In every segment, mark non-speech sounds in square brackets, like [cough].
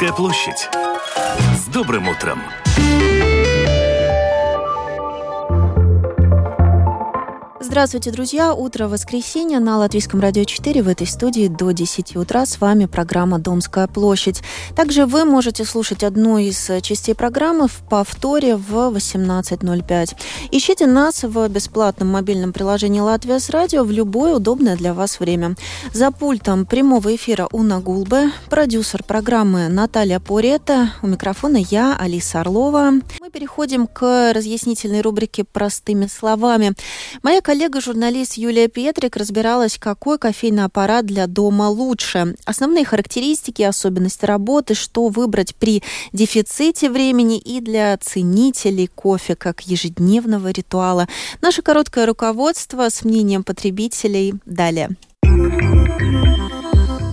Домская площадь. С добрым утром! Здравствуйте, друзья! Утро воскресенья на Латвийском радио 4 в этой студии до 10 утра. С вами программа «Домская площадь». Также вы можете слушать одну из частей программы в повторе в 18.05. Ищите нас в бесплатном мобильном приложении «Латвия с радио» в любое удобное для вас время. За пультом прямого эфира Уна Гулбе, продюсер программы Наталья Порета, у микрофона я, Алиса Орлова. Мы переходим к разъяснительной рубрике «Простыми словами». Моя коллега Коллега-журналист Юлия Петрик разбиралась, какой кофейный аппарат для дома лучше. Основные характеристики, особенности работы, что выбрать при дефиците времени и для ценителей кофе как ежедневного ритуала. Наше короткое руководство с мнением потребителей далее.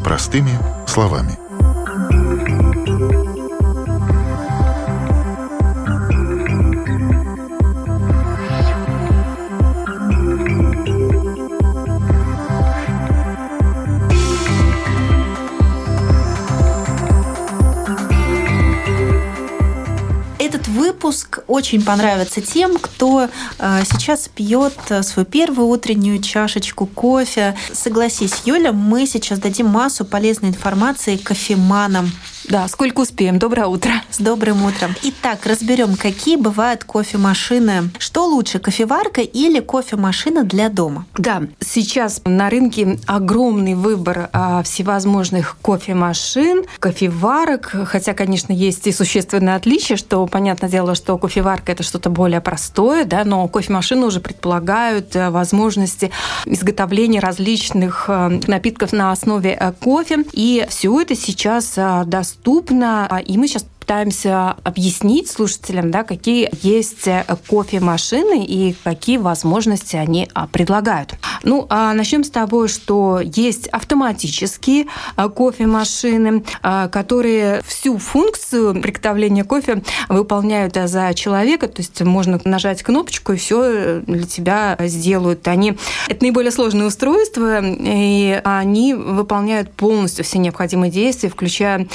Простыми словами. Выпуск очень понравится тем, кто э, сейчас пьет свою первую утреннюю чашечку кофе. Согласись, Юля, мы сейчас дадим массу полезной информации кофеманам. Да, сколько успеем. Доброе утро. С добрым утром. Итак, разберем, какие бывают кофемашины. Что лучше, кофеварка или кофемашина для дома? Да, сейчас на рынке огромный выбор а, всевозможных кофемашин, кофеварок, хотя, конечно, есть и существенное отличие, что, понятное дело, что кофеварка – это что-то более простое, да, но кофемашины уже предполагают э, возможности изготовления различных э, напитков на основе э, кофе, и все это сейчас доступно доступно, а, и мы сейчас пытаемся объяснить слушателям, да, какие есть э, кофемашины и какие возможности они а, предлагают. Ну, а начнем с того, что есть автоматические а, кофемашины, которые всю функцию приготовления кофе выполняют за человека, то есть можно нажать кнопочку и все для тебя сделают. Они это наиболее сложные устройства, и они выполняют полностью все необходимые действия, включая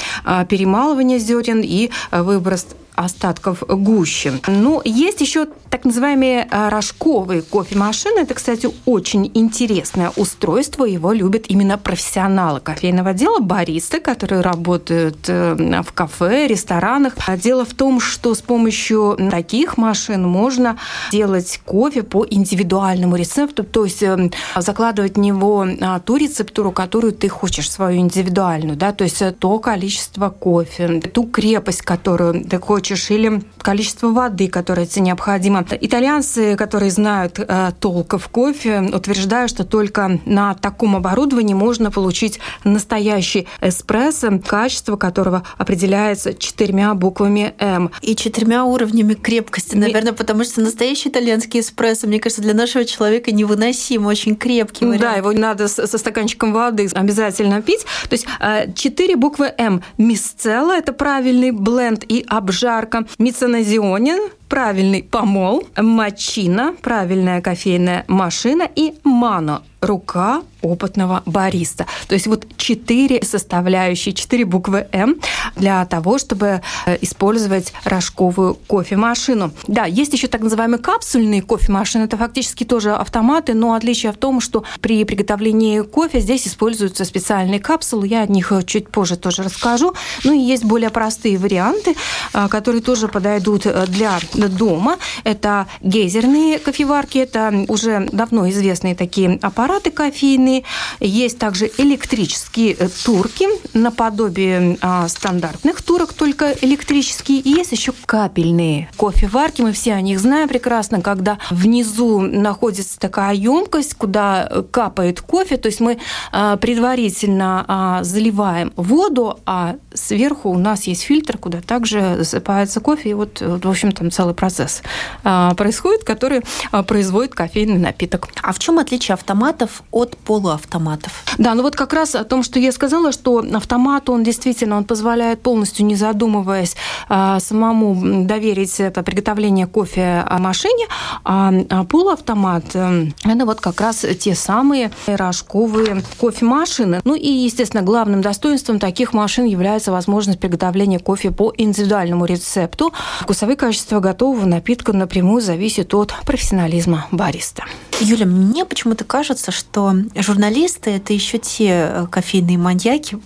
перемалывание зерен и выброс остатков гущи. Ну, есть еще так называемые а, рожковые кофемашины. Это, кстати, очень интересное устройство. Его любят именно профессионалы кофейного дела, баристы, которые работают э, в кафе, ресторанах. А дело в том, что с помощью таких машин можно делать кофе по индивидуальному рецепту, то есть э, закладывать в него а, ту рецептуру, которую ты хочешь, свою индивидуальную, да, то есть э, то количество кофе, ту крепость, которую ты хочешь хочешь, или количество воды, которое тебе необходимо. Итальянцы, которые знают э, толк в кофе, утверждают, что только на таком оборудовании можно получить настоящий эспрессо, качество которого определяется четырьмя буквами М. И четырьмя уровнями крепкости, наверное, Не... потому что настоящий итальянский эспрессо, мне кажется, для нашего человека невыносим, очень крепкий вариант. Да, его надо со стаканчиком воды обязательно пить. То есть э, четыре буквы М. Мисцелла – это правильный бленд и обжар жарко. Миценазионин правильный помол, мочина, правильная кофейная машина и мано рука опытного бариста. То есть вот четыре составляющие, четыре буквы М для того, чтобы э, использовать рожковую кофемашину. Да, есть еще так называемые капсульные кофемашины. Это фактически тоже автоматы, но отличие в том, что при приготовлении кофе здесь используются специальные капсулы. Я о них чуть позже тоже расскажу. Ну и есть более простые варианты, э, которые тоже подойдут э, для дома. Это гейзерные кофеварки, это уже давно известные такие аппараты кофейные. Есть также электрические э, турки, наподобие а, стандартных турок, только электрические. И есть еще капельные кофеварки. Мы все о них знаем прекрасно, когда внизу находится такая емкость, куда э, капает кофе. То есть мы а, предварительно а, заливаем воду, а сверху у нас есть фильтр, куда также засыпается кофе. И вот, в общем, там целый процесс происходит, который производит кофейный напиток. А в чем отличие автоматов от полуавтоматов? Да, ну вот как раз о том, что я сказала, что автомат, он действительно он позволяет полностью, не задумываясь, самому доверить это приготовление кофе машине, а полуавтомат э, – это вот как раз те самые рожковые кофемашины. Ну и, естественно, главным достоинством таких машин является возможность приготовления кофе по индивидуальному рецепту. Вкусовые качества готового напитка напрямую зависят от профессионализма бариста. Юля, мне почему-то кажется, что журналисты – это еще те э, кофейные маньяки, [laughs]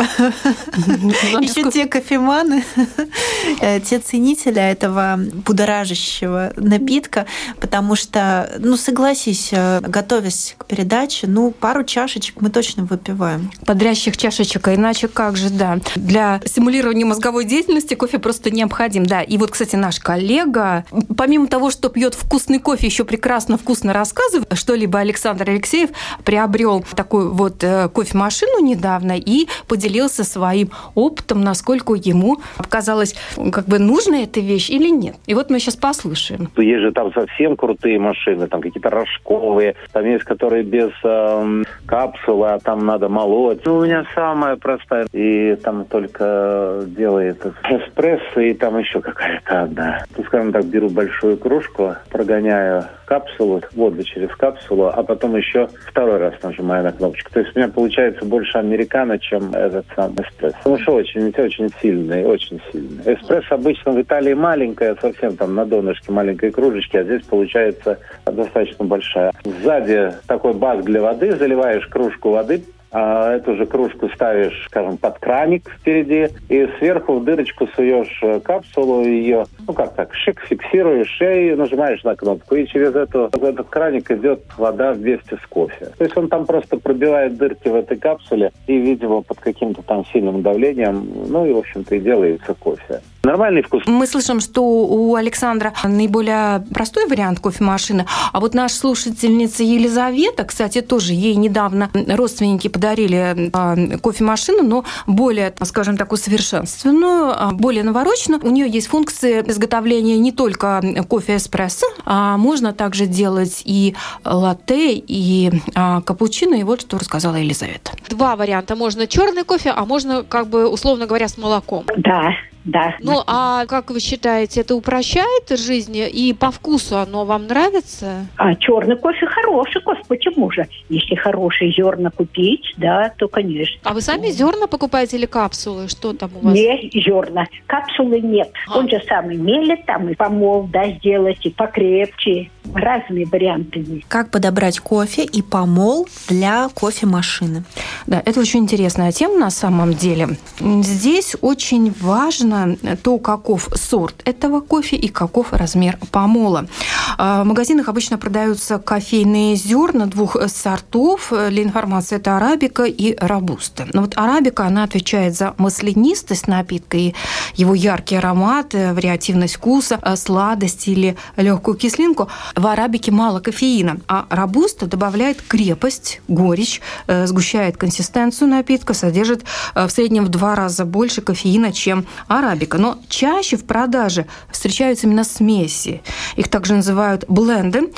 еще те кофеманы, [laughs] те ценители этого будоражащего напитка, потому что, ну, согласись, э, готовясь к передаче, ну, пару чашечек мы точно выпиваем. Подрящих чашечек, а иначе как же, да. Для стимулирования мозговой деятельности кофе просто необходим, да. И вот, кстати, наш коллега, помимо того, что пьет вкусный кофе, еще прекрасно вкусно рассказывает, что-либо Александр Алексеев приобрел такую вот э, кофемашину недавно и поделился своим опытом, насколько ему показалось, как бы нужна эта вещь или нет. И вот мы сейчас послушаем. Есть же там совсем крутые машины, там какие-то рожковые, там есть, которые без э, капсулы, а там надо молоть. Ну, у меня самая простая, и там только делает эспрессо, и там еще какая-то одна. Ну, скажем так, беру большую кружку, прогоняю капсулу, воду через капсулу, а потом еще второй раз нажимаю на кнопочку. То есть у меня получается больше американо, чем этот сам эспрессо. Потому что очень, очень сильный, очень сильный. Эспрессо обычно в Италии маленькая, совсем там на донышке маленькой кружечки, а здесь получается достаточно большая. Сзади такой бак для воды, заливаешь кружку воды, а эту же кружку ставишь, скажем, под краник впереди, и сверху в дырочку суешь э, капсулу, ее, ну как так, шик, фиксируешь шею, нажимаешь на кнопку, и через эту, этот краник идет вода вместе с кофе. То есть он там просто пробивает дырки в этой капсуле, и, видимо, под каким-то там сильным давлением, ну и, в общем-то, и делается кофе. Нормальный вкус. Мы слышим, что у Александра наиболее простой вариант кофемашины, а вот наша слушательница Елизавета, кстати, тоже ей недавно родственники подарили а, кофемашину, но более, скажем так, усовершенствованную, а, более навороченную. У нее есть функции изготовления не только кофе-эспрессо, а можно также делать и латте, и а, капучино. И вот что рассказала Елизавета. Два варианта. Можно черный кофе, а можно, как бы, условно говоря, с молоком. Да, да. Ну, а как вы считаете, это упрощает жизнь и по вкусу оно вам нравится? А черный кофе хороший кофе, почему же? Если хорошие зерна купить, да, то конечно. А вы сами зерна покупаете или капсулы? Что там у вас? Не зерна, капсулы нет. А. Он же самый мелит там и помол, да, сделать, и покрепче. Разные варианты есть. Как подобрать кофе и помол для кофемашины? Да, это очень интересная тема на самом деле. Здесь очень важно важно то, каков сорт этого кофе и каков размер помола. А, в магазинах обычно продаются кофейные зерна двух сортов. Для информации это арабика и робуста. Но вот арабика, она отвечает за маслянистость напитка и его яркий аромат, вариативность вкуса, сладость или легкую кислинку. В арабике мало кофеина, а робуста добавляет крепость, горечь, э, сгущает консистенцию напитка, содержит э, в среднем в два раза больше кофеина, чем арабика, но чаще в продаже встречаются именно смеси. Их также называют бленды.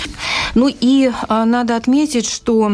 Ну и а, надо отметить, что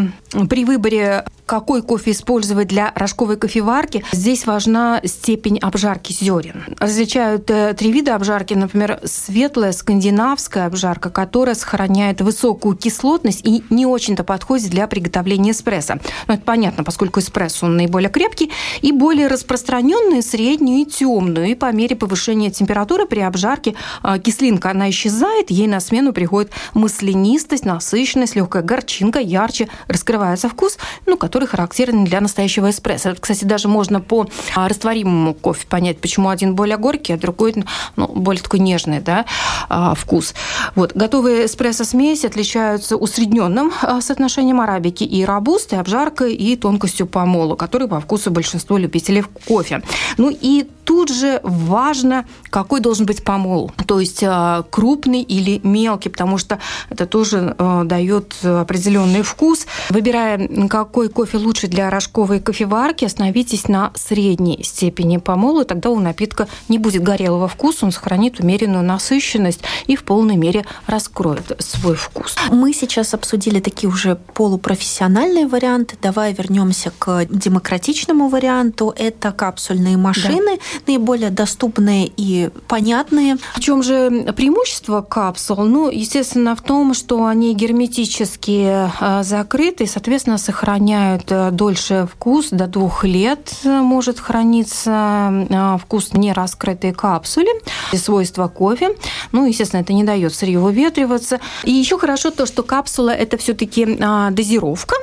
при выборе какой кофе использовать для рожковой кофеварки, здесь важна степень обжарки зерен. Различают э, три вида обжарки, например, светлая скандинавская обжарка, которая сохраняет высокую кислотность и не очень-то подходит для приготовления эспрессо. Но это понятно, поскольку эспрессо он наиболее крепкий, и более распространенную среднюю и темную. И по мере повышения температуры при обжарке э, кислинка, она исчезает, ей на смену приходит маслянистость, насыщенность, легкая горчинка, ярче раскрывается вкус, ну, который который характерен для настоящего эспрессо. Кстати, даже можно по а, растворимому кофе понять, почему один более горький, а другой ну, более такой нежный да, а, вкус. Вот. Готовые эспрессо-смеси отличаются усредненным а, соотношением арабики и робусты, обжаркой и тонкостью помола, который по вкусу большинство любителей кофе. Ну и тут же важно, какой должен быть помол. То есть крупный или мелкий, потому что это тоже дает определенный вкус. Выбирая, какой кофе лучше для рожковой кофеварки, остановитесь на средней степени помола, и тогда у напитка не будет горелого вкуса, он сохранит умеренную насыщенность и в полной мере раскроет свой вкус. Мы сейчас обсудили такие уже полупрофессиональные варианты. Давай вернемся к демократичному варианту. Это капсульные машины, да. наиболее доступные и понятные. В чем же преимущество капсул? Ну, естественно, в том, что они герметически а, закрыты, и, соответственно, сохраняют а, дольше вкус, до двух лет может храниться а, вкус не раскрытой капсуле, свойства кофе. Ну, естественно, это не дает сырью выветриваться. И еще хорошо то, что капсула это все-таки дозировка.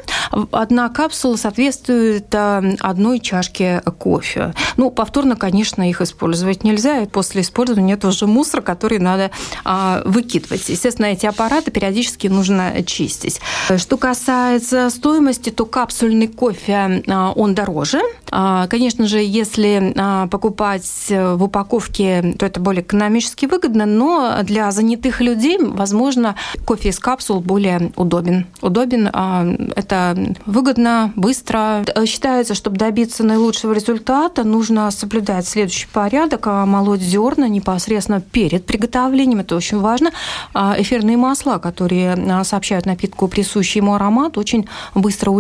Одна капсула соответствует одной чашке кофе. Ну, повторно, конечно, их использовать нельзя. И после использования это уже мусор, который надо выкидывать. Естественно, эти аппараты периодически нужно чистить. Что касается стоимости, то капсульный кофе, а, он дороже. А, конечно же, если а, покупать в упаковке, то это более экономически выгодно, но для занятых людей, возможно, кофе из капсул более удобен. Удобен, это выгодно, быстро. Считается, чтобы добиться наилучшего результата, нужно соблюдать следующий порядок, молоть зерна непосредственно перед приготовлением, это очень важно. Эфирные масла, которые сообщают напитку присущий ему аромат, очень быстро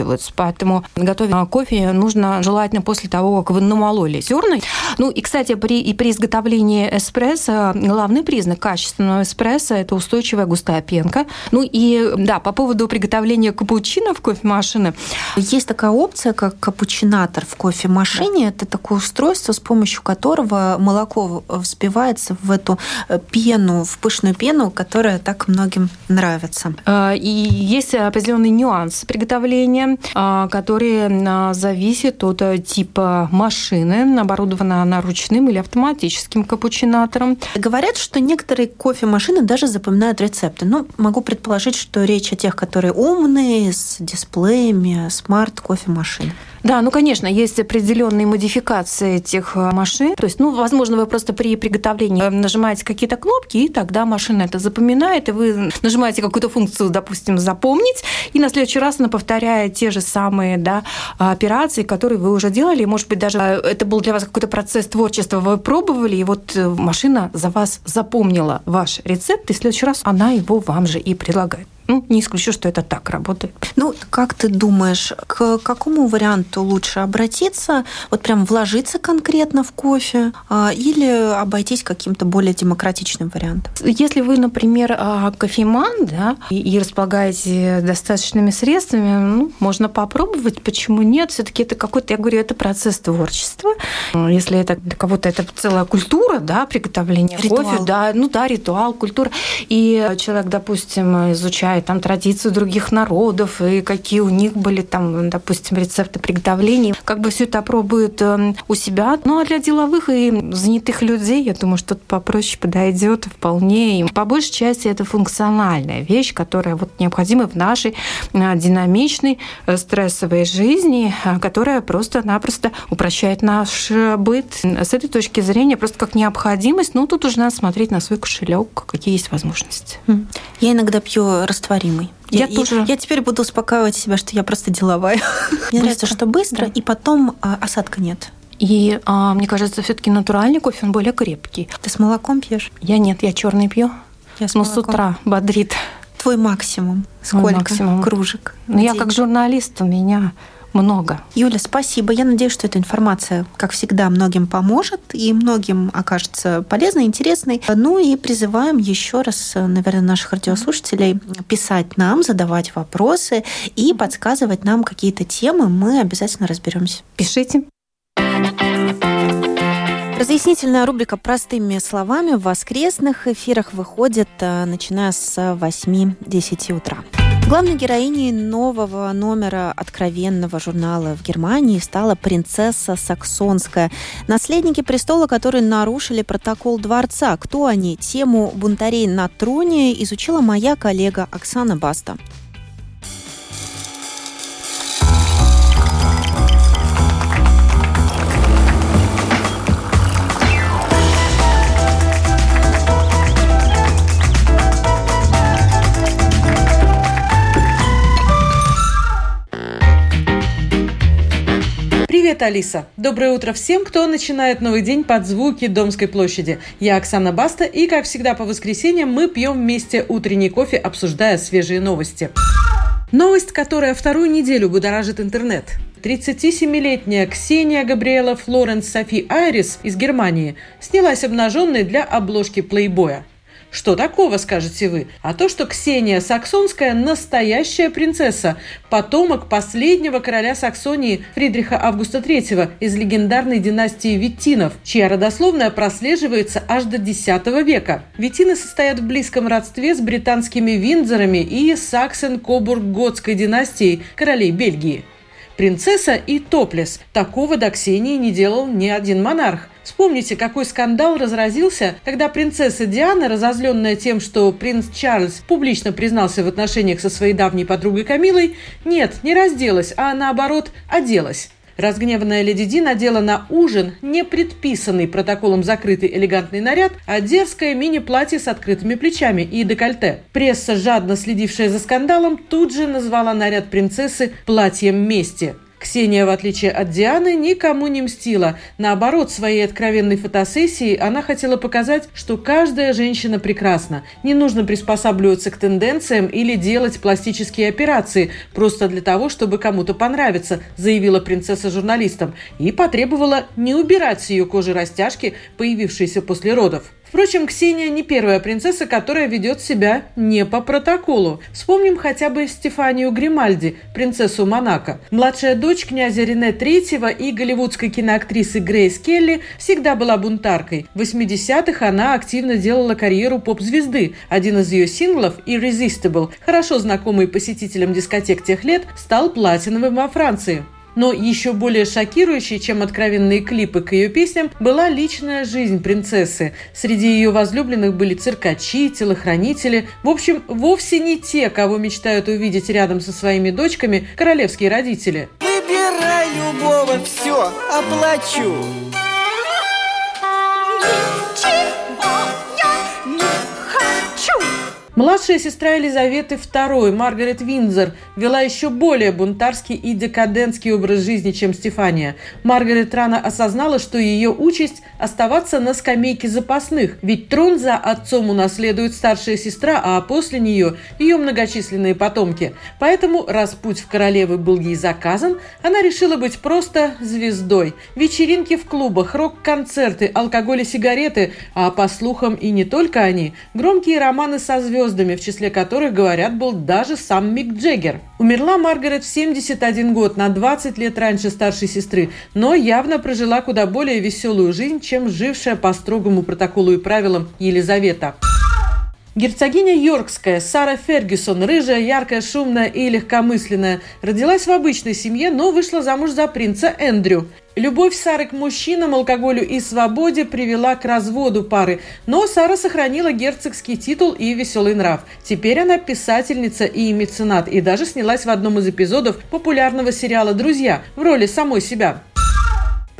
улетучиваются. Поэтому готовить кофе нужно желательно после того, как вы намололи зерна. Ну и, кстати, при, и при изготовлении эспрессо главный признак качественного эспрессо – это устойчивая густая пенка. Ну и, да, по поводу приготовления капучино в кофемашине. Есть такая опция, как капучинатор в кофемашине. Да. Это такое устройство, с помощью которого молоко взбивается в эту э, пену, в пышную пену, которая так многим нравится. А, и есть определенный нюанс приготовления, а, который а, зависит от э, типа машины, оборудована она ручным или автоматическим капучинатором. Говорят, что некоторые кофемашины даже запоминают рецепты. Ну, могу предположить, что речь о тех, которые умные, с дисплеями, смарт-кофемашины. Да, ну, конечно, есть определенные модификации этих э, машин. То есть, ну, возможно, вы просто при приготовлении нажимаете какие-то кнопки, и тогда машина это запоминает, и вы нажимаете какую-то функцию, допустим, запомнить, и на следующий раз она повторяет те же самые да, операции, которые вы уже делали. Может быть, даже э, это был для вас какой-то процесс творчества, вы пробовали, и вот э, машина за вас запомнила ваш рецепт, и в следующий раз она его вам же и предлагает. Ну, не исключу, что это так работает. Ну, как ты думаешь, к какому варианту лучше обратиться? Вот прям вложиться конкретно в кофе а, или обойтись каким-то более демократичным вариантом? Если вы, например, а, кофеман, да, и, располагаете достаточными средствами, ну, можно попробовать, почему нет? Все-таки это какой-то, я говорю, это процесс творчества. Если это для кого-то это целая культура, да, приготовления ритуал. кофе, да, ну да, ритуал, культура. И человек, допустим, изучает изучает там традиции других народов и какие у них были там, допустим, рецепты приготовления. Как бы все это пробует эм, у себя. Ну а для деловых и занятых людей, я думаю, что-то попроще подойдет вполне. И по большей части это функциональная вещь, которая вот необходима в нашей э, динамичной э, стрессовой жизни, э, которая просто-напросто упрощает наш быт. С этой точки зрения просто как необходимость, ну тут уже надо смотреть на свой кошелек, какие есть возможности. Я иногда пью растворимый растворимый. Я, я тоже. Я теперь буду успокаивать себя, что я просто деловая. [laughs] Мне нравится, что быстро, да. и потом а, осадка нет. И а, мне кажется, все-таки натуральный кофе, он более крепкий. Ты с молоком пьешь? Я нет, я черный пью. Я с Но молоком. с утра бодрит. Твой максимум. Сколько Мой максимум. кружек? Ну, я как журналист, у меня много. Юля, спасибо. Я надеюсь, что эта информация, как всегда, многим поможет и многим окажется полезной, интересной. Ну и призываем еще раз, наверное, наших радиослушателей писать нам, задавать вопросы и подсказывать нам какие-то темы. Мы обязательно разберемся. Пишите. Разъяснительная рубрика «Простыми словами» в воскресных эфирах выходит, э, начиная с 8-10 утра. Главной героиней нового номера откровенного журнала в Германии стала принцесса Саксонская. Наследники престола, которые нарушили протокол дворца. Кто они? Тему бунтарей на троне изучила моя коллега Оксана Баста. Привет, Алиса! Доброе утро всем, кто начинает новый день под звуки Домской площади. Я Оксана Баста, и, как всегда, по воскресеньям мы пьем вместе утренний кофе, обсуждая свежие новости. Новость, которая вторую неделю будоражит интернет. 37-летняя Ксения Габриэла Флоренс Софи Айрис из Германии снялась обнаженной для обложки плейбоя. Что такого, скажете вы? А то, что Ксения Саксонская – настоящая принцесса, потомок последнего короля Саксонии Фридриха Августа III из легендарной династии Виттинов, чья родословная прослеживается аж до X века. Виттины состоят в близком родстве с британскими Виндзорами и Саксен-Кобург-Готской династией королей Бельгии. Принцесса и топлес. Такого до Ксении не делал ни один монарх. Вспомните, какой скандал разразился, когда принцесса Диана, разозленная тем, что принц Чарльз публично признался в отношениях со своей давней подругой Камилой, нет, не разделась, а наоборот, оделась. Разгневанная леди Ди надела на ужин не предписанный протоколом закрытый элегантный наряд, а дерзкое мини-платье с открытыми плечами и декольте. Пресса, жадно следившая за скандалом, тут же назвала наряд принцессы «платьем мести». Ксения, в отличие от Дианы, никому не мстила. Наоборот, своей откровенной фотосессией она хотела показать, что каждая женщина прекрасна. Не нужно приспосабливаться к тенденциям или делать пластические операции просто для того, чтобы кому-то понравиться, заявила принцесса журналистам и потребовала не убирать с ее кожи растяжки, появившиеся после родов. Впрочем, Ксения не первая принцесса, которая ведет себя не по протоколу. Вспомним хотя бы Стефанию Гримальди, принцессу Монако. Младшая дочь князя Рене III и голливудской киноактрисы Грейс Келли всегда была бунтаркой. В 80-х она активно делала карьеру поп-звезды. Один из ее синглов, Irresistible, хорошо знакомый посетителям дискотек тех лет, стал платиновым во Франции. Но еще более шокирующей, чем откровенные клипы к ее песням, была личная жизнь принцессы. Среди ее возлюбленных были циркачи, телохранители. В общем, вовсе не те, кого мечтают увидеть рядом со своими дочками королевские родители. Выбирай любого, все, оплачу. Младшая сестра Елизаветы II, Маргарет Виндзор, вела еще более бунтарский и декадентский образ жизни, чем Стефания. Маргарет рано осознала, что ее участь – оставаться на скамейке запасных, ведь трон за отцом унаследует старшая сестра, а после нее – ее многочисленные потомки. Поэтому, раз путь в королевы был ей заказан, она решила быть просто звездой. Вечеринки в клубах, рок-концерты, алкоголь и сигареты, а по слухам и не только они, громкие романы со звездами, звездами, в числе которых, говорят, был даже сам Мик Джеггер. Умерла Маргарет в 71 год, на 20 лет раньше старшей сестры, но явно прожила куда более веселую жизнь, чем жившая по строгому протоколу и правилам Елизавета. Герцогиня Йоркская Сара Фергюсон, рыжая, яркая, шумная и легкомысленная, родилась в обычной семье, но вышла замуж за принца Эндрю. Любовь Сары к мужчинам, алкоголю и свободе привела к разводу пары, но Сара сохранила герцогский титул и веселый нрав. Теперь она писательница и меценат, и даже снялась в одном из эпизодов популярного сериала «Друзья» в роли самой себя.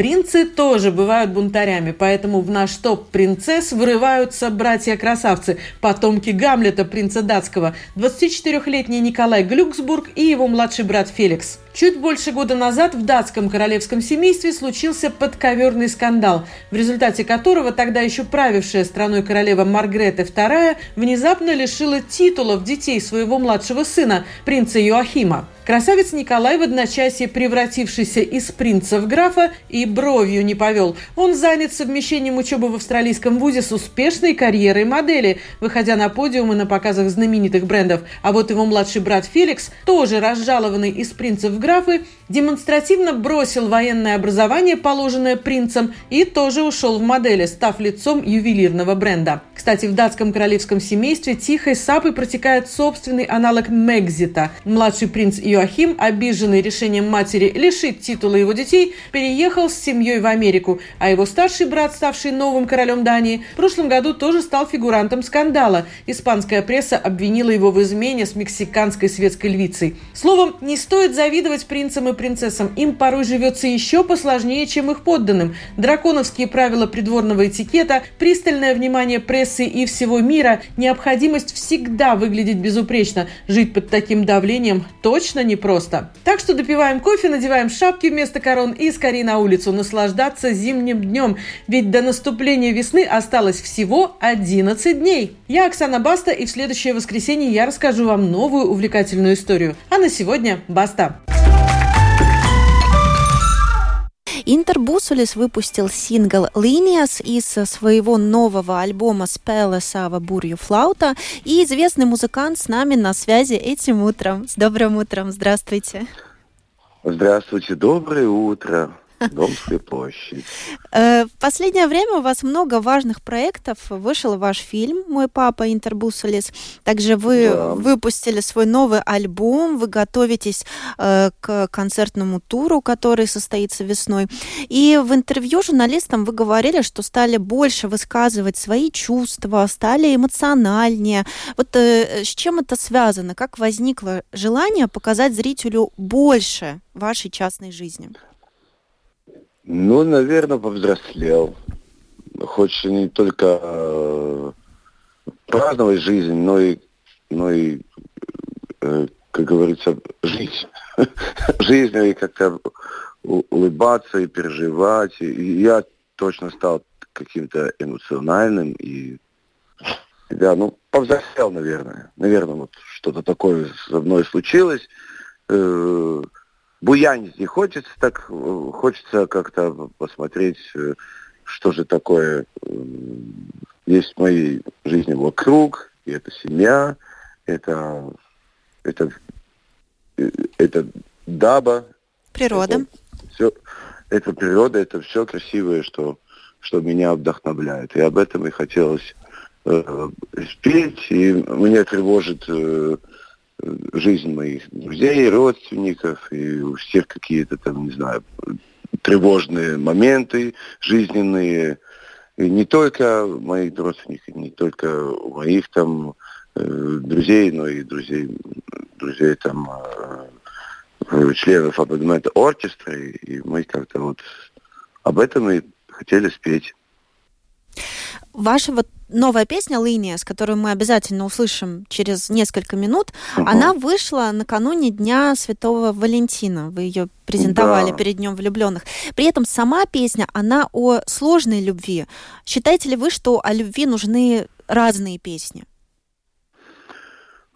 Принцы тоже бывают бунтарями, поэтому в наш топ принцесс врываются братья-красавцы, потомки Гамлета, принца датского, 24-летний Николай Глюксбург и его младший брат Феликс. Чуть больше года назад в датском королевском семействе случился подковерный скандал, в результате которого тогда еще правившая страной королева Маргрета II внезапно лишила титулов детей своего младшего сына, принца Йоахима. Красавец Николай в одночасье превратившийся из принца в графа и бровью не повел. Он занят совмещением учебы в австралийском вузе с успешной карьерой модели, выходя на подиумы на показах знаменитых брендов. А вот его младший брат Феликс, тоже разжалованный из принца в графы, демонстративно бросил военное образование, положенное принцем, и тоже ушел в модели, став лицом ювелирного бренда. Кстати, в датском королевском семействе тихой сапой протекает собственный аналог Мегзита. Младший принц Иоахим, обиженный решением матери лишить титула его детей, переехал с семьей в Америку, а его старший брат, ставший новым королем Дании, в прошлом году тоже стал фигурантом скандала. Испанская пресса обвинила его в измене с мексиканской светской львицей. Словом, не стоит завидовать принцам и принцессам. Им порой живется еще посложнее, чем их подданным. Драконовские правила придворного этикета, пристальное внимание прессы и всего мира, необходимость всегда выглядеть безупречно. Жить под таким давлением точно непросто. Так что допиваем кофе, надеваем шапки вместо корон и скорее на улицу наслаждаться зимним днем. Ведь до наступления весны осталось всего 11 дней. Я Оксана Баста, и в следующее воскресенье я расскажу вам новую увлекательную историю. А на сегодня баста. Интербусулис выпустил сингл «Линиас» из своего нового альбома «Спелла Сава Бурью Флаута». И известный музыкант с нами на связи этим утром. С добрым утром. Здравствуйте. Здравствуйте. Доброе утро. Домская площадь. Э, в последнее время у вас много важных проектов. Вышел ваш фильм «Мой папа Интербусолис». Также вы да. выпустили свой новый альбом. Вы готовитесь э, к концертному туру, который состоится весной. И в интервью журналистам вы говорили, что стали больше высказывать свои чувства, стали эмоциональнее. Вот э, с чем это связано? Как возникло желание показать зрителю больше вашей частной жизни? Ну, наверное, повзрослел. Хочется не только э, праздновать жизнь, но и, но и э, как говорится, жить [laughs] жизнью и как-то улыбаться и переживать. И я точно стал каким-то эмоциональным и да, ну, повзрослел, наверное. Наверное, вот что-то такое со мной случилось. Э, буянить не хочется, так э, хочется как-то посмотреть, э, что же такое есть в моей жизни вокруг, и это семья, это, это, э, это даба. Природа. Это все, это природа, это все красивое, что, что меня вдохновляет. И об этом и хотелось э, спеть, и меня тревожит э, жизнь моих друзей, родственников, и у всех какие-то там, не знаю, тревожные моменты жизненные. И не только моих родственников, не только моих там э, друзей, но и друзей, друзей там э, членов абонемента оркестра. И мы как-то вот об этом и хотели спеть. Ваша вот новая песня «Линия», с которой мы обязательно услышим через несколько минут, угу. она вышла накануне Дня Святого Валентина. Вы ее презентовали да. перед Днем влюбленных. При этом сама песня, она о сложной любви. Считаете ли вы, что о любви нужны разные песни?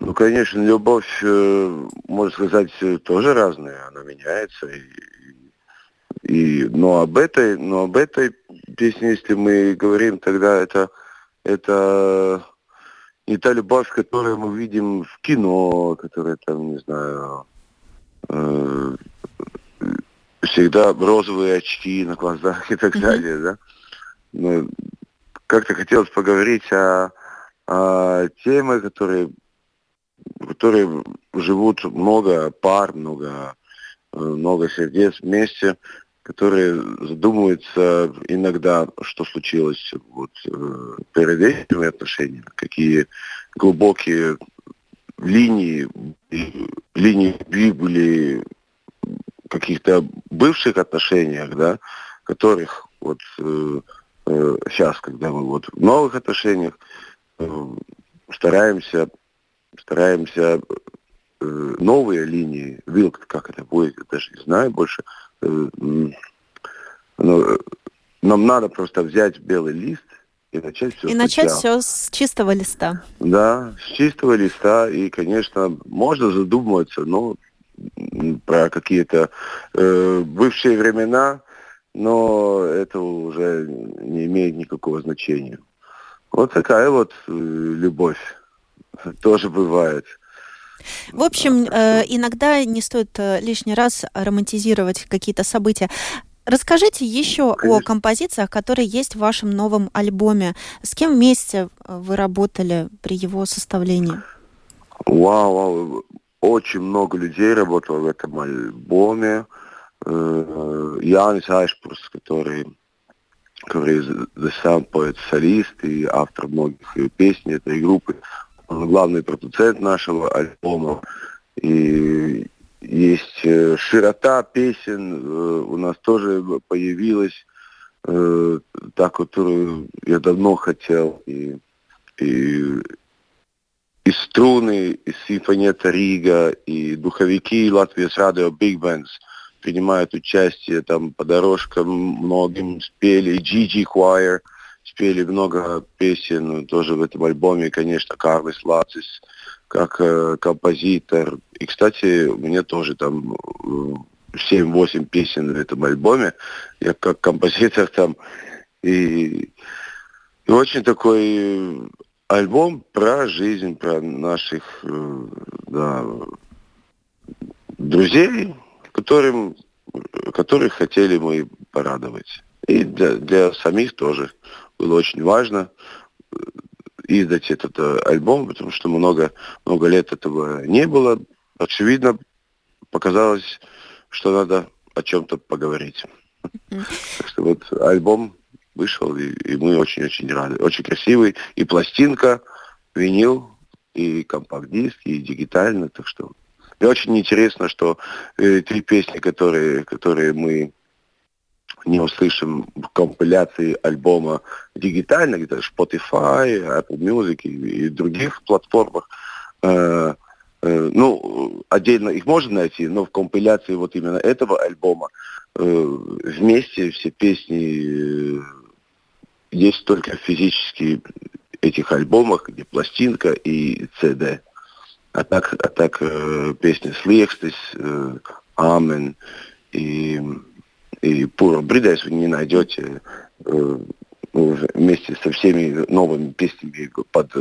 Ну, конечно, любовь, э, можно сказать, тоже разная, она меняется. И, и, но об этой, но об этой песне, если мы говорим, тогда это это не та любовь, которую мы видим в кино, которая там, не знаю, э, всегда розовые очки на глазах и так далее, да. Но как-то хотелось поговорить о, о теме, которые, которые живут много пар, много, э, много сердец вместе, которые задумываются иногда, что случилось вот, э, перед этими отношениями, какие глубокие линии, линии были каких-то бывших отношениях, да, которых вот э, э, сейчас, когда мы вот в новых отношениях, э, стараемся, стараемся э, новые линии, вилк, как это будет, я даже не знаю больше, ну, нам надо просто взять белый лист и начать все. И начать все с чистого листа. Да, с чистого листа. И, конечно, можно задумываться, но про какие-то э, бывшие времена, но это уже не имеет никакого значения. Вот такая вот э, любовь тоже бывает. В общем, э, иногда не стоит э, лишний раз романтизировать какие-то события. Расскажите еще Конечно. о композициях, которые есть в вашем новом альбоме. С кем вместе э, вы работали при его составлении? Вау, вау. Очень много людей работало в этом альбоме. Янис Айшпурс, который, который сам поэт-солист и автор многих песен этой группы главный продуцент нашего альбома. И есть э, широта песен э, у нас тоже появилась, э, та, которую я давно хотел. И и, и струны, и симфониета Рига, и духовики Латвии с радио Big Bands принимают участие там по дорожкам многим спели, Gigi Choir спели много песен тоже в этом альбоме, конечно, Карлос Лацис как э, композитор. И, кстати, у меня тоже там э, 7-8 песен в этом альбоме. Я как композитор там. И, и очень такой альбом про жизнь, про наших э, да, друзей, которым, которых хотели мы порадовать. И для, для самих тоже было очень важно э, издать этот э, альбом, потому что много, много лет этого не было. Очевидно, показалось что надо о чем-то поговорить. Так что вот альбом вышел, и, и мы очень-очень рады. Очень красивый. И пластинка, винил, и компакт-диск, и дигитально. Так что и очень интересно, что э, три песни, которые, которые мы не услышим компиляции альбома дигитально, где-то Spotify, Apple Music и, и других платформах, э, Э, ну, отдельно их можно найти, но в компиляции вот именно этого альбома э, вместе все песни э, есть только физически этих альбомах, где пластинка и CD. А так, а так песни «Слиекстис», «Амен» и, и «Пуро Бридайс» вы не найдете вместе со всеми новыми песнями под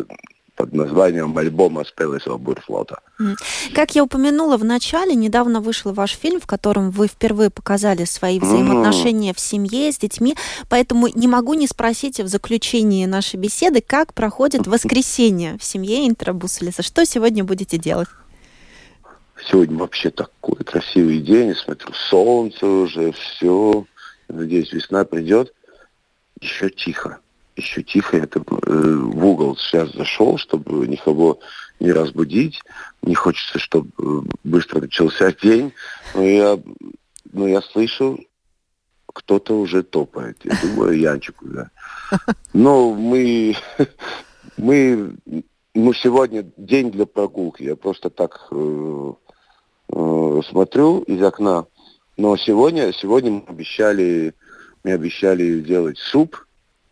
под названием альбома «Спелесова бурфлота». Как я упомянула в начале, недавно вышел ваш фильм, в котором вы впервые показали свои взаимоотношения mm. в семье с детьми, поэтому не могу не спросить в заключении нашей беседы, как проходит воскресенье в семье Интрабусалиса. Что сегодня будете делать? Сегодня вообще такой красивый день, я смотрю, солнце уже, все. Надеюсь, весна придет. Еще тихо еще тихо это, э, в угол сейчас зашел, чтобы никого не разбудить. Не хочется, чтобы э, быстро начался день. Но я, но я слышу, кто-то уже топает. Я думаю, Янчик уже. Но мы, мы, ну, сегодня день для прогулки. Я просто так э, э, смотрю из окна. Но сегодня, сегодня мы обещали, мы обещали сделать суп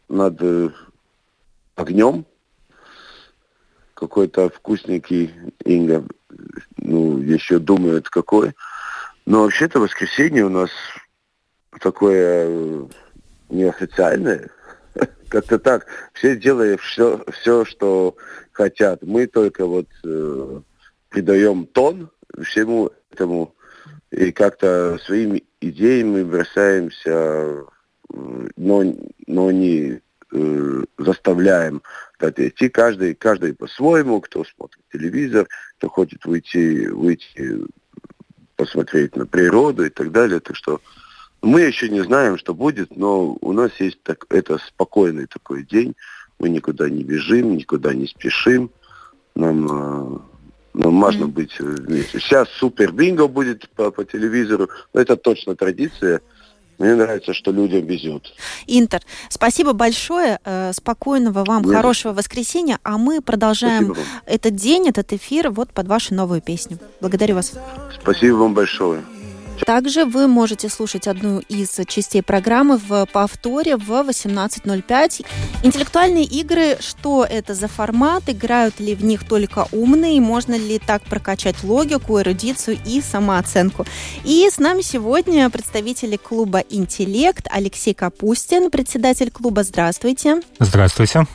над э, огнем. Какой-то вкусненький Инга, ну, еще думает какой. Но вообще-то воскресенье у нас такое э, неофициальное. [laughs] Как-то так. Все делают все, все, что хотят. Мы только вот э, придаем тон всему этому и как-то своими идеями бросаемся но, но не э, заставляем куда-то идти. Каждый, каждый по-своему, кто смотрит телевизор, кто хочет выйти, выйти посмотреть на природу и так далее. Так что мы еще не знаем, что будет, но у нас есть так, это спокойный такой день. Мы никуда не бежим, никуда не спешим. Нам, э, нам важно mm-hmm. быть вместе. Сейчас супер бинго будет по, по телевизору. Но это точно традиция. Мне нравится, что людям везет. Интер, спасибо большое. Э, спокойного вам, Нет. хорошего воскресенья. А мы продолжаем этот день, этот эфир вот под вашу новую песню. Благодарю вас. Спасибо вам большое. Также вы можете слушать одну из частей программы в повторе в 18.05. Интеллектуальные игры, что это за формат, играют ли в них только умные, можно ли так прокачать логику, эрудицию и самооценку. И с нами сегодня представители клуба «Интеллект» Алексей Капустин, председатель клуба. Здравствуйте. Здравствуйте.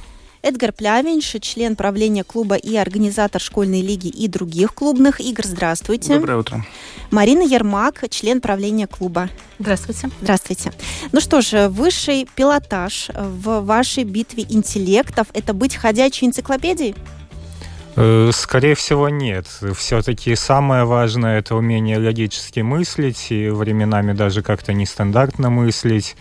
Эдгар Плявинш, член правления клуба и организатор школьной лиги и других клубных игр. Здравствуйте. Доброе утро. Марина Ермак, член правления клуба. Здравствуйте. Здравствуйте. Ну что ж, высший пилотаж в вашей битве интеллектов – это быть ходячей энциклопедией? Э, скорее всего, нет. Все-таки самое важное – это умение логически мыслить и временами даже как-то нестандартно мыслить.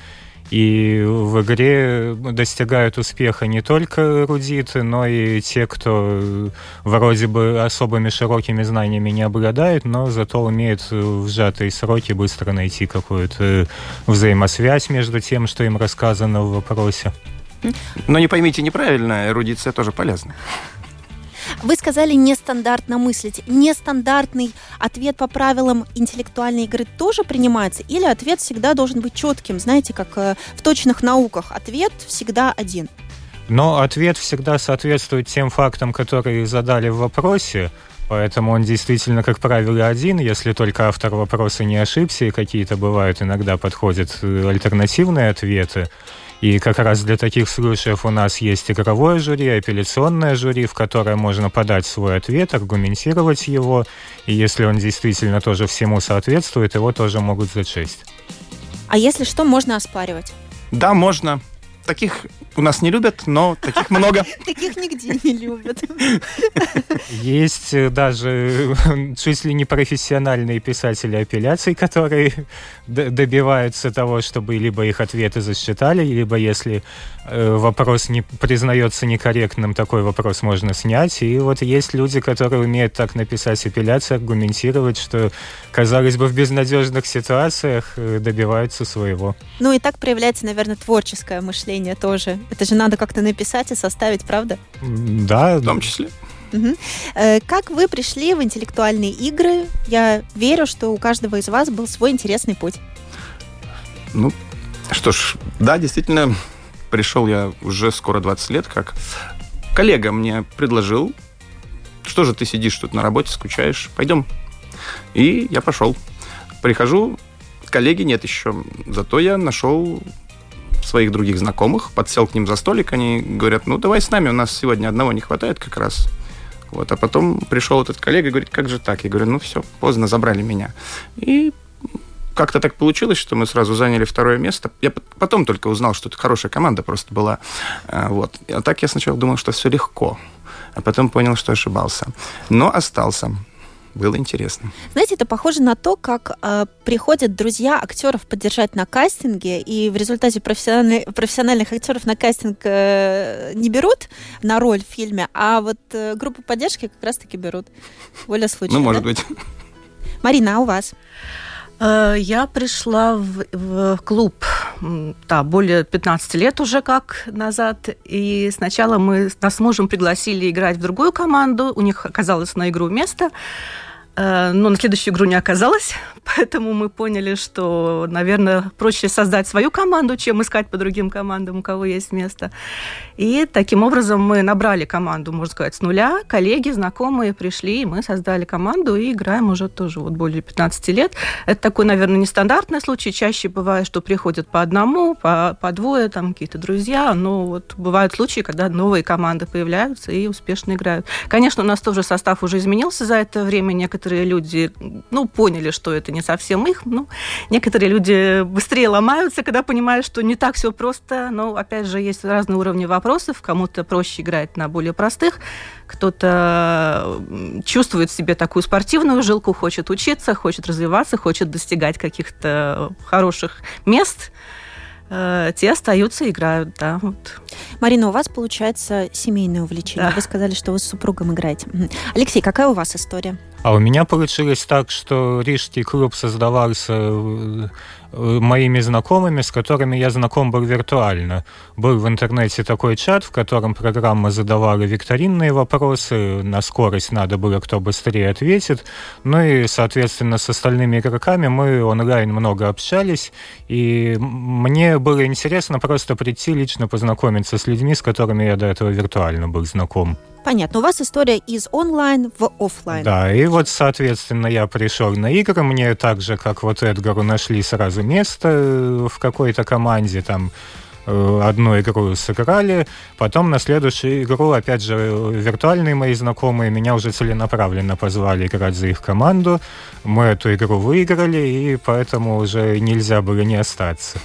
И в игре достигают успеха не только эрудиты, но и те, кто вроде бы особыми широкими знаниями не обладает, но зато умеет в сжатые сроки быстро найти какую-то взаимосвязь между тем, что им рассказано в вопросе. Но не поймите неправильно, эрудиция тоже полезна. Вы сказали нестандартно мыслить. Нестандартный ответ по правилам интеллектуальной игры тоже принимается? Или ответ всегда должен быть четким? Знаете, как э, в точных науках ответ всегда один. Но ответ всегда соответствует тем фактам, которые задали в вопросе. Поэтому он действительно, как правило, один, если только автор вопроса не ошибся, и какие-то бывают иногда подходят э, альтернативные ответы. И как раз для таких случаев у нас есть игровое жюри, апелляционное жюри, в которое можно подать свой ответ, аргументировать его, и если он действительно тоже всему соответствует, его тоже могут зачесть. А если что, можно оспаривать? Да, можно. Таких у нас не любят, но таких много. [laughs] Таких нигде не любят. Есть э, даже чуть ли не профессиональные писатели апелляций, которые добиваются того, чтобы либо их ответы засчитали, либо если э, вопрос не признается некорректным, такой вопрос можно снять. И вот есть люди, которые умеют так написать апелляцию, аргументировать, что, казалось бы, в безнадежных ситуациях э, добиваются своего. Ну и так проявляется, наверное, творческое мышление тоже. Это же надо как-то написать и составить, правда? Да. В том числе. Угу. Как вы пришли в интеллектуальные игры? Я верю, что у каждого из вас был свой интересный путь. Ну, что ж, да, действительно, пришел я уже скоро 20 лет, как коллега мне предложил, что же ты сидишь тут на работе, скучаешь, пойдем. И я пошел. Прихожу, коллеги нет еще, зато я нашел своих других знакомых, подсел к ним за столик, они говорят, ну, давай с нами, у нас сегодня одного не хватает как раз. Вот, а потом пришел этот коллега и говорит, как же так? Я говорю, ну все, поздно, забрали меня. И как-то так получилось, что мы сразу заняли второе место. Я потом только узнал, что это хорошая команда просто была. А, вот. А так я сначала думал, что все легко, а потом понял, что ошибался. Но остался было интересно. Знаете, это похоже на то, как э, приходят друзья актеров поддержать на кастинге, и в результате профессиональных, профессиональных актеров на кастинг э, не берут на роль в фильме, а вот э, группу поддержки как раз-таки берут. Воля случая. Ну, может быть. Марина, а у вас? Э, я пришла в, в клуб да, более 15 лет уже как назад. И сначала мы нас с мужем пригласили играть в другую команду. У них оказалось на игру место. Э, но на следующую игру не оказалось, поэтому мы поняли, что, наверное, проще создать свою команду, чем искать по другим командам, у кого есть место. И таким образом мы набрали команду, можно сказать, с нуля. Коллеги, знакомые пришли, и мы создали команду и играем уже тоже вот более 15 лет. Это такой, наверное, нестандартный случай. Чаще бывает, что приходят по одному, по, по двое, там какие-то друзья, но вот бывают случаи, когда новые команды появляются и успешно играют. Конечно, у нас тоже состав уже изменился за это время. Некоторые люди, ну, поняли, что это не совсем их. Ну, некоторые люди быстрее ломаются, когда понимают, что не так все просто. Но, опять же, есть разные уровни вопросов. Кому-то проще играть на более простых, кто-то чувствует в себе такую спортивную жилку, хочет учиться, хочет развиваться, хочет достигать каких-то хороших мест э, те остаются и играют, да. Вот. Марина, у вас получается семейное увлечение. Да. Вы сказали, что вы с супругом играете. Алексей, какая у вас история? А у меня получилось так, что Рижский клуб создавался э, моими знакомыми, с которыми я знаком был виртуально. Был в интернете такой чат, в котором программа задавала викторинные вопросы, на скорость надо было, кто быстрее ответит. Ну и, соответственно, с остальными игроками мы онлайн много общались, и мне было интересно просто прийти лично познакомиться с людьми, с которыми я до этого виртуально был знаком. Понятно. У вас история из онлайн в офлайн. Да, и вот, соответственно, я пришел на игры. Мне так же, как вот Эдгару, нашли сразу место э, в какой-то команде, там э, одну игру сыграли, потом на следующую игру, опять же, виртуальные мои знакомые меня уже целенаправленно позвали играть за их команду. Мы эту игру выиграли, и поэтому уже нельзя было не остаться.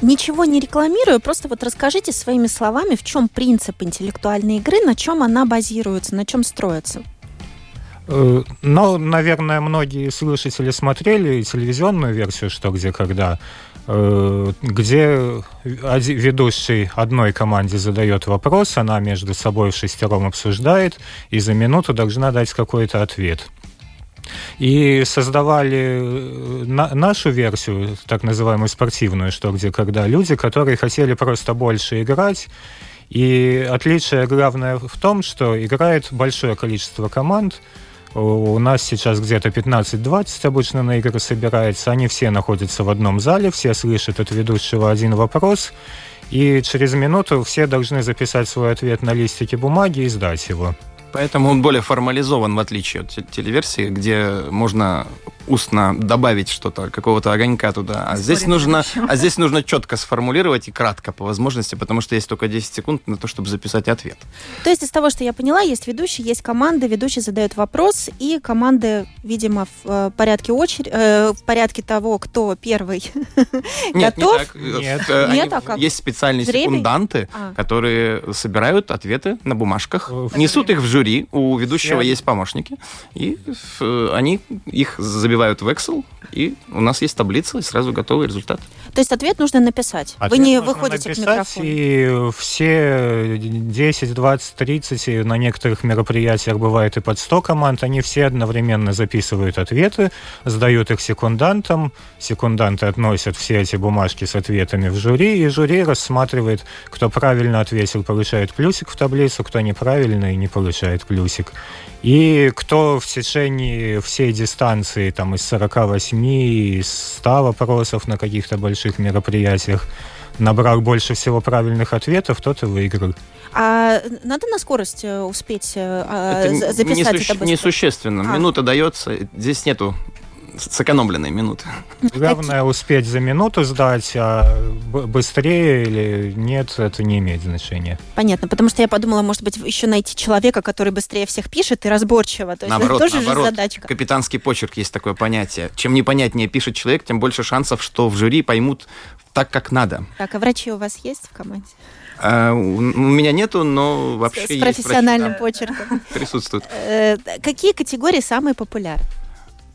Ничего не рекламирую, просто вот расскажите своими словами, в чем принцип интеллектуальной игры, на чем она базируется, на чем строится. Э, ну, наверное, многие слушатели смотрели телевизионную версию «Что, где, когда», э, где ведущий одной команде задает вопрос, она между собой в шестером обсуждает, и за минуту должна дать какой-то ответ. И создавали э, на, нашу версию, так называемую спортивную, что где когда люди, которые хотели просто больше играть, и отличие главное в том, что играет большое количество команд. У нас сейчас где-то 15-20 обычно на игры собирается. Они все находятся в одном зале, все слышат от ведущего один вопрос. И через минуту все должны записать свой ответ на листике бумаги и сдать его. Поэтому он более формализован, в отличие от телеверсии, где можно устно добавить что-то, какого-то огонька туда. А здесь, нужно, а здесь нужно четко сформулировать и кратко по возможности, потому что есть только 10 секунд на то, чтобы записать ответ. То есть из того, что я поняла, есть ведущий, есть команды, ведущий задает вопрос, и команды, видимо, в э, порядке очереди, э, в порядке того, кто первый [laughs] Нет, готов. Не так. Нет, э, Нет а как? Есть специальные Жребий? секунданты, а. которые собирают ответы на бумажках, несут их в жюри, у ведущего есть помощники, и они их забивают забивают в Excel, и у нас есть таблица, и сразу готовый результат. То есть ответ нужно написать? Ответ Вы не выходите к микрофону? И все 10, 20, 30, на некоторых мероприятиях бывает и под 100 команд, они все одновременно записывают ответы, сдают их секундантам, секунданты относят все эти бумажки с ответами в жюри, и жюри рассматривает, кто правильно ответил, получает плюсик в таблицу, кто неправильно и не получает плюсик. И кто в течение всей дистанции, там, из 48, из 100 вопросов на каких-то больших мероприятиях набрал больше всего правильных ответов, тот и выиграл. А надо на скорость э, успеть э, а, это записать не, это Несущественно. А. Минута дается, здесь нету сэкономленные минуты. Главное успеть за минуту сдать, а быстрее или нет, это не имеет значения. Понятно, потому что я подумала, может быть, еще найти человека, который быстрее всех пишет и разборчиво. То есть наоборот, это тоже наоборот, же задачка. Капитанский почерк есть такое понятие. Чем непонятнее пишет человек, тем больше шансов, что в жюри поймут так, как надо. Так, а врачи у вас есть в команде? А, у меня нету, но вообще с, есть. С профессиональным врачи, да, почерком. Присутствуют. Э, какие категории самые популярные?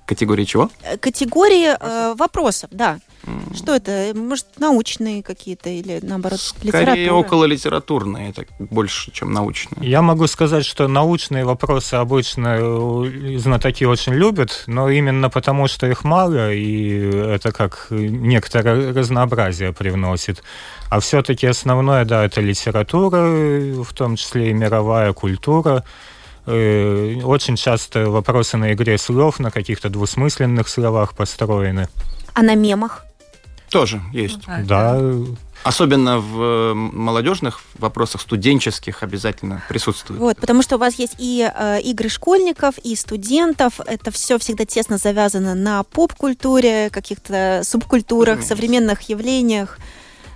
Категории чего? Э, категории э, вопросов, да. Mm. Что это? Может, научные какие-то или, наоборот, Скорее литература? около литературные, это больше, чем научные. Я могу сказать, что научные вопросы обычно э, знатоки очень любят, но именно потому, что их мало, и это как некоторое разнообразие привносит. А все-таки основное, да, это литература, в том числе и мировая культура. Э, очень часто вопросы на игре слов, на каких-то двусмысленных словах построены. А на мемах? Тоже есть. Да. Особенно в э, молодежных вопросах, студенческих обязательно присутствует. Вот, потому что у вас есть и э, игры школьников, и студентов. Это все всегда тесно завязано на поп-культуре, каких-то субкультурах, современных явлениях.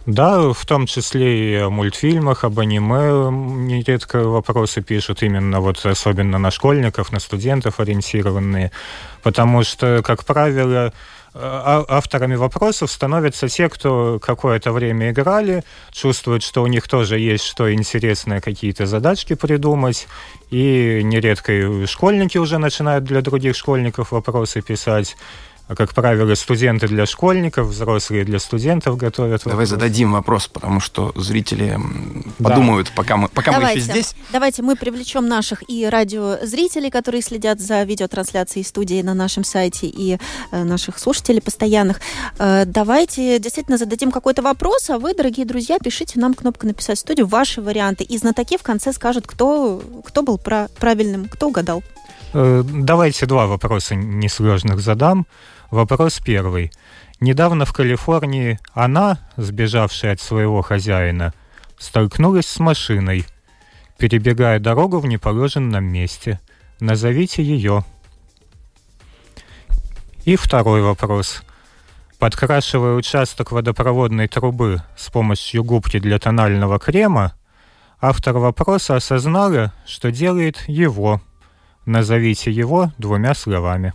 Да, в том числе и о мультфильмах, об аниме нередко вопросы пишут именно вот особенно на школьников, на студентов ориентированные, потому что, как правило, а, авторами вопросов становятся те, кто какое-то время играли, чувствуют, что у них тоже есть что интересное, какие-то задачки придумать, и нередко и школьники уже начинают для других школьников вопросы писать. А, как правило, студенты для школьников, взрослые для студентов готовят. Давай вопрос. зададим вопрос, потому что зрители да. подумают, пока мы, пока давайте, мы еще здесь. Давайте мы привлечем наших и радиозрителей, которые следят за видеотрансляцией студии на нашем сайте, и э, наших слушателей постоянных. Э, давайте действительно зададим какой-то вопрос, а вы, дорогие друзья, пишите нам кнопку «Написать в студию» ваши варианты. И знатоки в конце скажут, кто, кто был правильным, кто угадал. Э, давайте два вопроса несложных задам. Вопрос первый. Недавно в Калифорнии она, сбежавшая от своего хозяина, столкнулась с машиной, перебегая дорогу в неположенном месте. Назовите ее. И второй вопрос. Подкрашивая участок водопроводной трубы с помощью губки для тонального крема, автор вопроса осознала, что делает его. Назовите его двумя словами.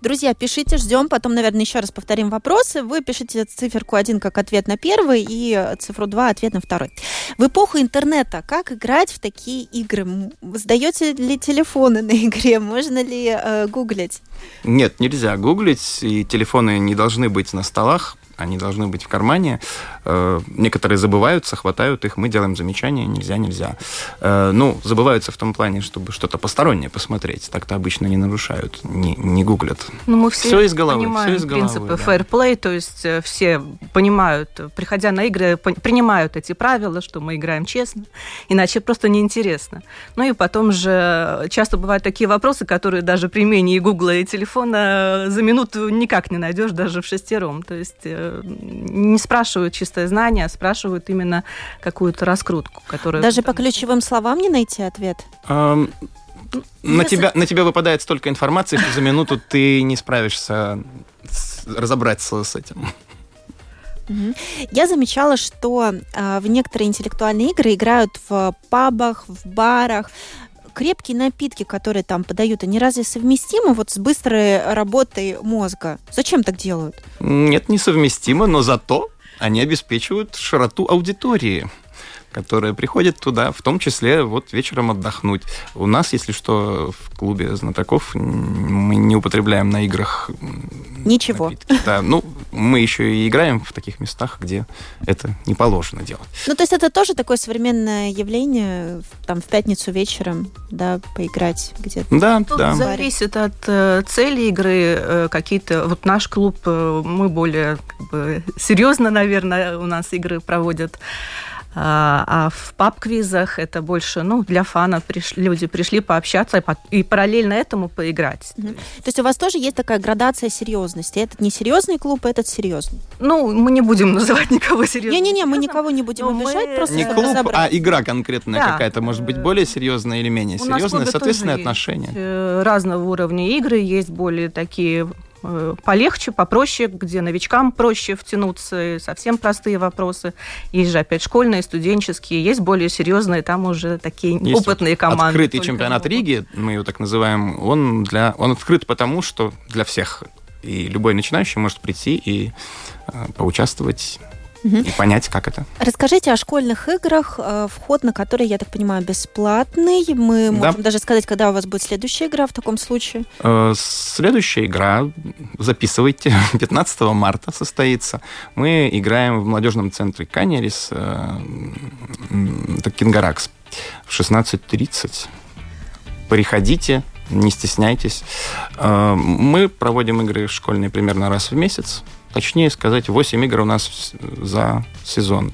Друзья, пишите, ждем. Потом, наверное, еще раз повторим вопросы. Вы пишите циферку 1 как ответ на первый и цифру 2 ответ на второй. В эпоху интернета как играть в такие игры? Сдаете ли телефоны на игре? Можно ли э, гуглить? Нет, нельзя гуглить, и телефоны не должны быть на столах. Они должны быть в кармане. Э, некоторые забываются, хватают их, мы делаем замечания, нельзя, нельзя. Э, ну, забываются в том плане, чтобы что-то постороннее посмотреть. Так-то обычно не нарушают, не, не гуглят. Ну, мы все, все из головы, понимаем все из головы, принципы да. fair play, то есть э, все понимают, приходя на игры, принимают эти правила, что мы играем честно, иначе просто неинтересно. Ну и потом же часто бывают такие вопросы, которые даже при имении гугла и телефона за минуту никак не найдешь даже в шестером. То есть не спрашивают чистое знание, а спрашивают именно какую-то раскрутку. Которая... Даже по ключевым словам не найти ответ? Um... На, тебя, на тебя выпадает столько информации, что за минуту ты не справишься с, разобраться с этим. Я замечала, что э, в некоторые интеллектуальные игры играют в пабах, в барах, крепкие напитки, которые там подают, они разве совместимы вот с быстрой работой мозга? Зачем так делают? Нет, несовместимо, но зато они обеспечивают широту аудитории которые приходят туда, в том числе вот вечером отдохнуть. У нас, если что, в клубе знатоков мы не употребляем на играх Ничего. Напитки. Да, ну, мы еще и играем в таких местах, где это не положено делать. Ну, то есть это тоже такое современное явление, там, в пятницу вечером, да, поиграть где-то? Да, Тут да. зависит от э, цели игры, э, какие-то... Вот наш клуб, э, мы более как бы, серьезно, наверное, у нас игры проводят. А, а в паб-квизах это больше, ну, для фана пришли, люди пришли пообщаться и параллельно этому поиграть. Угу. То есть у вас тоже есть такая градация серьезности. Этот не серьезный клуб, этот серьезный. Ну, мы не будем [laughs] называть никого серьезным. Не-не-не, мы никого не будем обижать, мы... просто Не клуб, разобрать. а игра конкретная да. какая-то, может быть, более серьезная или менее серьезная, соответственно, отношения. Э, разного уровня игры, есть более такие полегче, попроще, где новичкам проще втянуться, совсем простые вопросы. Есть же опять школьные, студенческие, есть более серьезные, там уже такие есть опытные команды. Открытый чемпионат могут. Риги, мы его так называем, он, для, он открыт потому, что для всех. И любой начинающий может прийти и э, поучаствовать угу. и понять, как это. Расскажите о школьных играх, э, вход на которые, я так понимаю, бесплатный. Мы да. можем даже сказать, когда у вас будет следующая игра в таком случае. Э, следующая игра, записывайте, [laughs] 15 марта состоится. Мы играем в молодежном центре Канерис, э, это Кингаракс, в 16.30. Приходите, не стесняйтесь. Мы проводим игры школьные примерно раз в месяц. Точнее сказать, 8 игр у нас за сезон.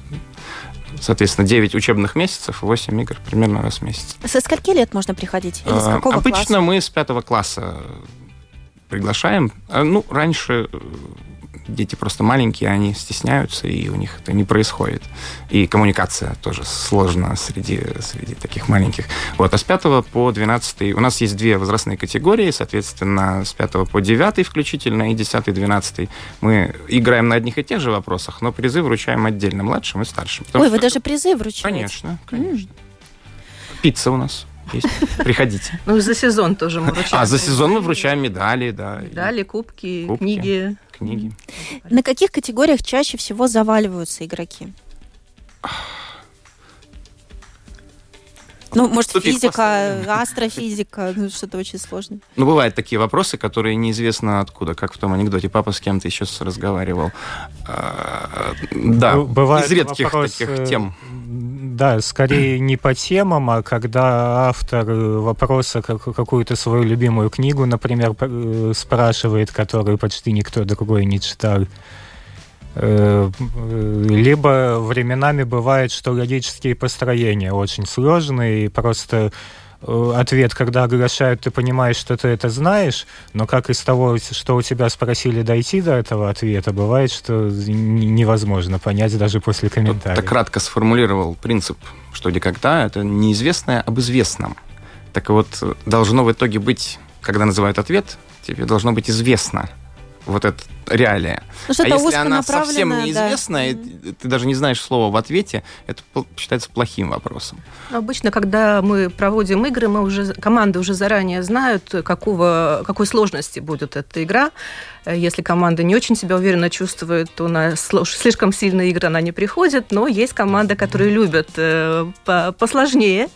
Соответственно, 9 учебных месяцев, 8 игр примерно раз в месяц. Со скольки лет можно приходить? Или с а, какого Обычно класса? мы с пятого класса приглашаем. А, ну, раньше дети просто маленькие, они стесняются, и у них это не происходит. И коммуникация тоже сложна среди, среди таких маленьких. Вот, а с 5 по 12 у нас есть две возрастные категории, соответственно, с 5 по 9 включительно и 10 12 мы играем на одних и тех же вопросах, но призы вручаем отдельно младшим и старшим. Ой, вы даже призы вручаете? Конечно, конечно. Mm. Пицца у нас есть. Приходите. Ну, за сезон тоже мы вручаем. А, за сезон мы вручаем медали, да. Медали, кубки, кубки книги. Книги. На каких категориях чаще всего заваливаются игроки? Ну, может, Тупик физика, поставлен. астрофизика, ну, что-то очень сложное. Ну, бывают такие вопросы, которые неизвестно откуда, как в том анекдоте. Папа с кем-то еще разговаривал. А, да, Бывает из редких вопрос, таких э, тем. Да, скорее не по темам, а когда автор вопроса какую-то свою любимую книгу, например, э, спрашивает, которую почти никто другой не читал. Э, либо временами бывает, что логические построения очень сложные, и просто э, ответ, когда оглашают, ты понимаешь, что ты это знаешь, но как из того, что у тебя спросили дойти до этого ответа, бывает, что невозможно понять даже после комментариев. Так кратко сформулировал принцип, что где когда это неизвестное об известном. Так вот, должно в итоге быть, когда называют ответ, тебе должно быть известно, вот эта реалия. Ну, а если она совсем неизвестная, да. и ты даже не знаешь слова в ответе, это считается плохим вопросом. Обычно, когда мы проводим игры, мы уже команды уже заранее знают, какого, какой сложности будет эта игра. Если команда не очень себя уверенно чувствует, то на слишком сильные игры она не приходит, но есть команды, которые любят э, посложнее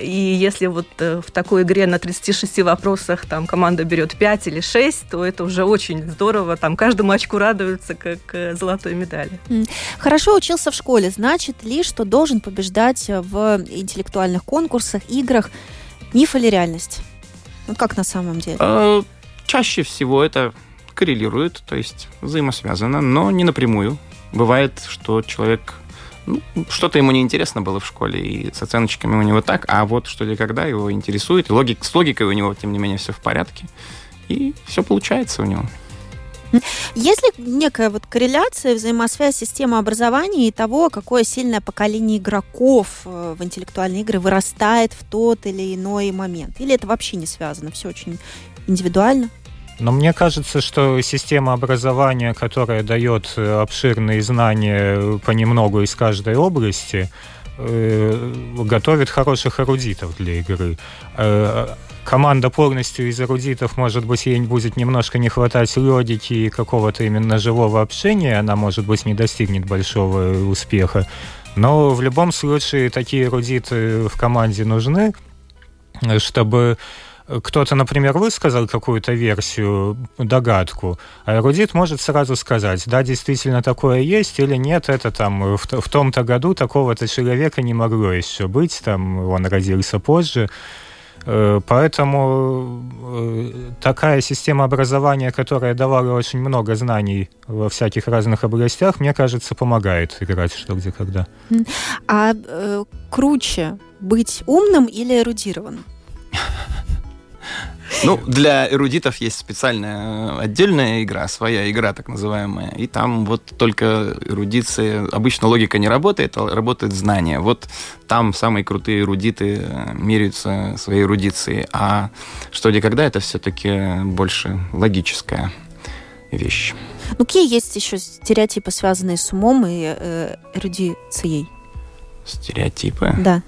И если вот э, в такой игре на 36 вопросах там команда берет 5 или 6, то это уже очень здорово. Там каждому очку радуются, как э, золотой медали. Хорошо учился в школе. Значит ли, что должен побеждать в интеллектуальных конкурсах, играх? Миф или реальность? Вот как на самом деле? Э, чаще всего это коррелирует, то есть взаимосвязано, но не напрямую. Бывает, что человек ну, что-то ему неинтересно было в школе, и с оценочками у него так, а вот что ли когда его интересует, логик, с логикой у него, тем не менее, все в порядке, и все получается у него. Есть ли некая вот корреляция, взаимосвязь системы образования и того, какое сильное поколение игроков э, в интеллектуальные игры вырастает в тот или иной момент? Или это вообще не связано? Все очень индивидуально? Но мне кажется, что система образования, которая дает э, обширные знания понемногу из каждой области, э, готовит хороших эрудитов для игры. Э, команда полностью из эрудитов, может быть, ей будет немножко не хватать логики и какого-то именно живого общения, она, может быть, не достигнет большого успеха. Но в любом случае такие эрудиты в команде нужны, чтобы кто-то, например, высказал какую-то версию, догадку, а эрудит может сразу сказать, да, действительно такое есть или нет, это там в, в том-то году такого-то человека не могло еще быть, там он родился позже. Э, поэтому э, такая система образования, которая давала очень много знаний во всяких разных областях, мне кажется, помогает играть что где когда. А э, круче быть умным или эрудированным? [laughs] Ну, для эрудитов есть специальная э, отдельная игра, своя игра так называемая. И там вот только эрудиция... Обычно логика не работает, а работает знание. Вот там самые крутые эрудиты э, меряются своей эрудицией. А что где когда, это все-таки больше логическая вещь. Ну, какие есть еще стереотипы, связанные с умом и э, эрудицией? Стереотипы? Да.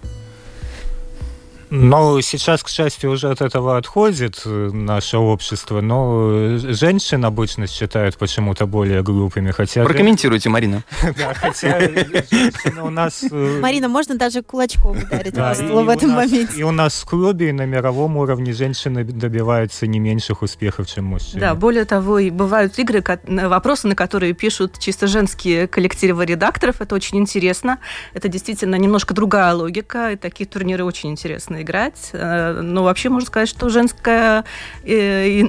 Но сейчас, к счастью, уже от этого отходит э, наше общество, но э, женщин обычно считают почему-то более глупыми, хотя... Прокомментируйте, Марина. [laughs] Да, хотя женщины у нас... Э, Марина, можно даже кулачком ударить в этом моменте. И у нас в клубе и на мировом уровне женщины добиваются не меньших успехов, чем мужчины. Да, более того, и бывают игры, вопросы, на которые пишут чисто женские коллективы редакторов, это очень интересно. Это действительно немножко другая логика, и такие турниры очень играть. Э, но вообще можно сказать, что женская, э,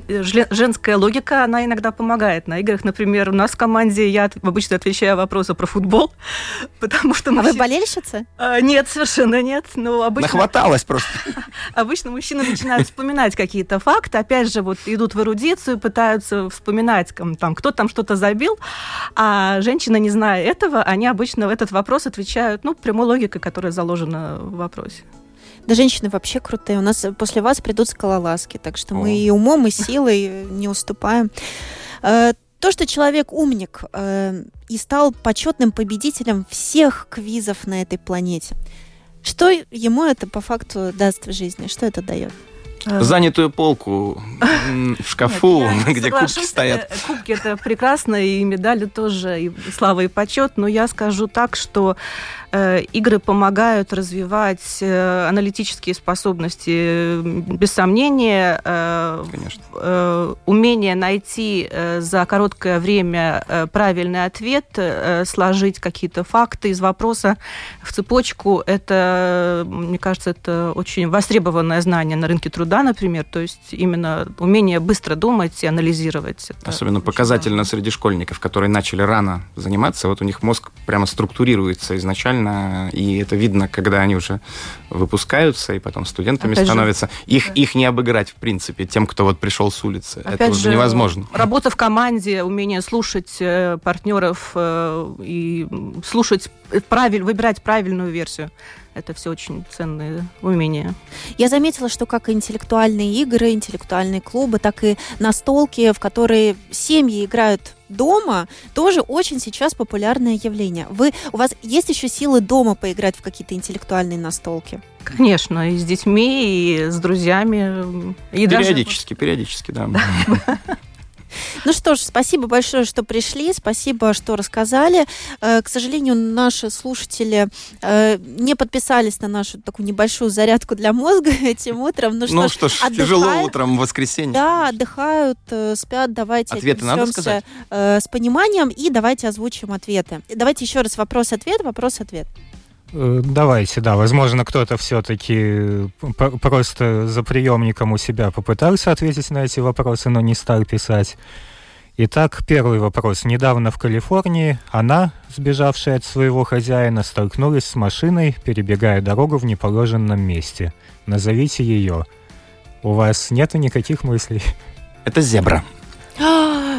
женская логика, она иногда помогает на играх. Например, у нас в команде я обычно отвечаю вопросы про футбол, [laughs] потому что... А вы болельщица? А, нет, совершенно нет. Но обычно... Нахваталась просто. [laughs] Обычно мужчины начинают вспоминать какие-то факты, опять же, вот идут в эрудицию, пытаются вспоминать, там, кто там что-то забил, а женщины, не зная этого, они обычно в этот вопрос отвечают, ну, прямой логикой, которая заложена в вопросе. Да женщины вообще крутые. У нас после вас придут скалолазки, так что О. мы и умом, и силой не уступаем. Э, то, что человек умник э, и стал почетным победителем всех квизов на этой планете, что ему это по факту даст в жизни? Что это дает? Э, Занятую полку в шкафу, Нет, [laughs] где кубки стоят. Кубки это прекрасно, и медали тоже, и слава и почет. Но я скажу так, что Э, игры помогают развивать э, аналитические способности, без сомнения. Э, Конечно. Умение найти за короткое время правильный ответ, сложить какие-то факты из вопроса в цепочку, это, мне кажется, это очень востребованное знание на рынке труда, например. То есть именно умение быстро думать и анализировать. Особенно показательно важно. среди школьников, которые начали рано заниматься. Вот у них мозг прямо структурируется изначально и это видно, когда они уже выпускаются и потом студентами Опять становятся. Же, их, да. их не обыграть, в принципе, тем, кто вот пришел с улицы. Опять это уже же, невозможно. Работа в команде, умение слушать э, партнеров э, и слушать, правиль, выбирать правильную версию. Это все очень ценные умения. Я заметила, что как и интеллектуальные игры, интеллектуальные клубы, так и настолки, в которые семьи играют дома, тоже очень сейчас популярное явление. Вы, у вас есть еще силы дома поиграть в какие-то интеллектуальные настолки? Конечно, и с детьми, и с друзьями. И периодически, даже... периодически, да. [laughs] Ну что ж, спасибо большое, что пришли, спасибо, что рассказали. Э, к сожалению, наши слушатели э, не подписались на нашу такую небольшую зарядку для мозга [laughs] этим утром. Ну, ну что, ж, отдыхают. тяжело утром в воскресенье. Да, отдыхают, э, спят. Давайте ответы надо сказать? с пониманием и давайте озвучим ответы. Давайте еще раз вопрос-ответ, вопрос-ответ. Давайте, да. Возможно, кто-то все-таки просто за приемником у себя попытался ответить на эти вопросы, но не стал писать. Итак, первый вопрос. Недавно в Калифорнии она, сбежавшая от своего хозяина, столкнулась с машиной, перебегая дорогу в неположенном месте. Назовите ее. У вас нету никаких мыслей? Это зебра.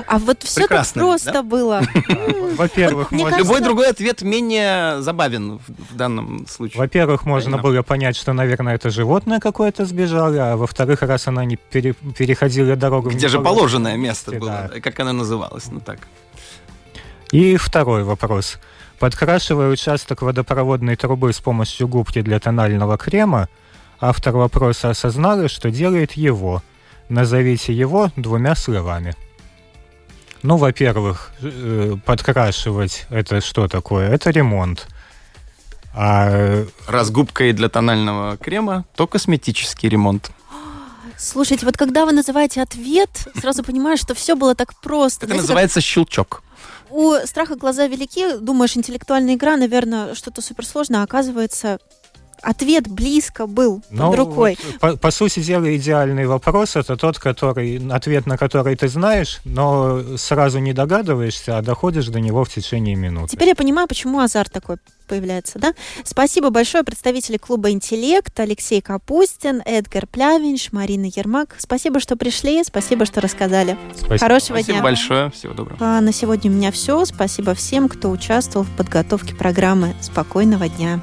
А вот все так просто да? было. [laughs] Во-первых, можно... любой другой ответ менее забавен в данном случае. Во-первых, можно было понять, что, наверное, это животное какое-то сбежало, а во-вторых, раз она не пере... переходила дорогу... Где же положенное место было? Как она называлась? Ну так. И второй вопрос. Подкрашивая участок водопроводной трубы с помощью губки для тонального крема, автор вопроса осознала, что делает его. Назовите его двумя словами. Ну, во-первых, э, подкрашивать это что такое? Это ремонт. А... Раз губкой для тонального крема, то косметический ремонт. Слушайте, вот когда вы называете ответ, сразу понимаешь, что все было так просто. Это Знаете, называется как... щелчок. У страха глаза велики, думаешь, интеллектуальная игра, наверное, что-то суперсложное, а оказывается, ответ близко был под ну, рукой. Вот, по, по сути дела, идеальный вопрос это тот, который, ответ на который ты знаешь, но сразу не догадываешься, а доходишь до него в течение минуты. Теперь я понимаю, почему азарт такой появляется, да? Спасибо большое представители клуба «Интеллект», Алексей Капустин, Эдгар Плявинш, Марина Ермак. Спасибо, что пришли, спасибо, что рассказали. Спасибо. Хорошего спасибо дня. большое, всего доброго. А на сегодня у меня все. Спасибо всем, кто участвовал в подготовке программы. Спокойного дня.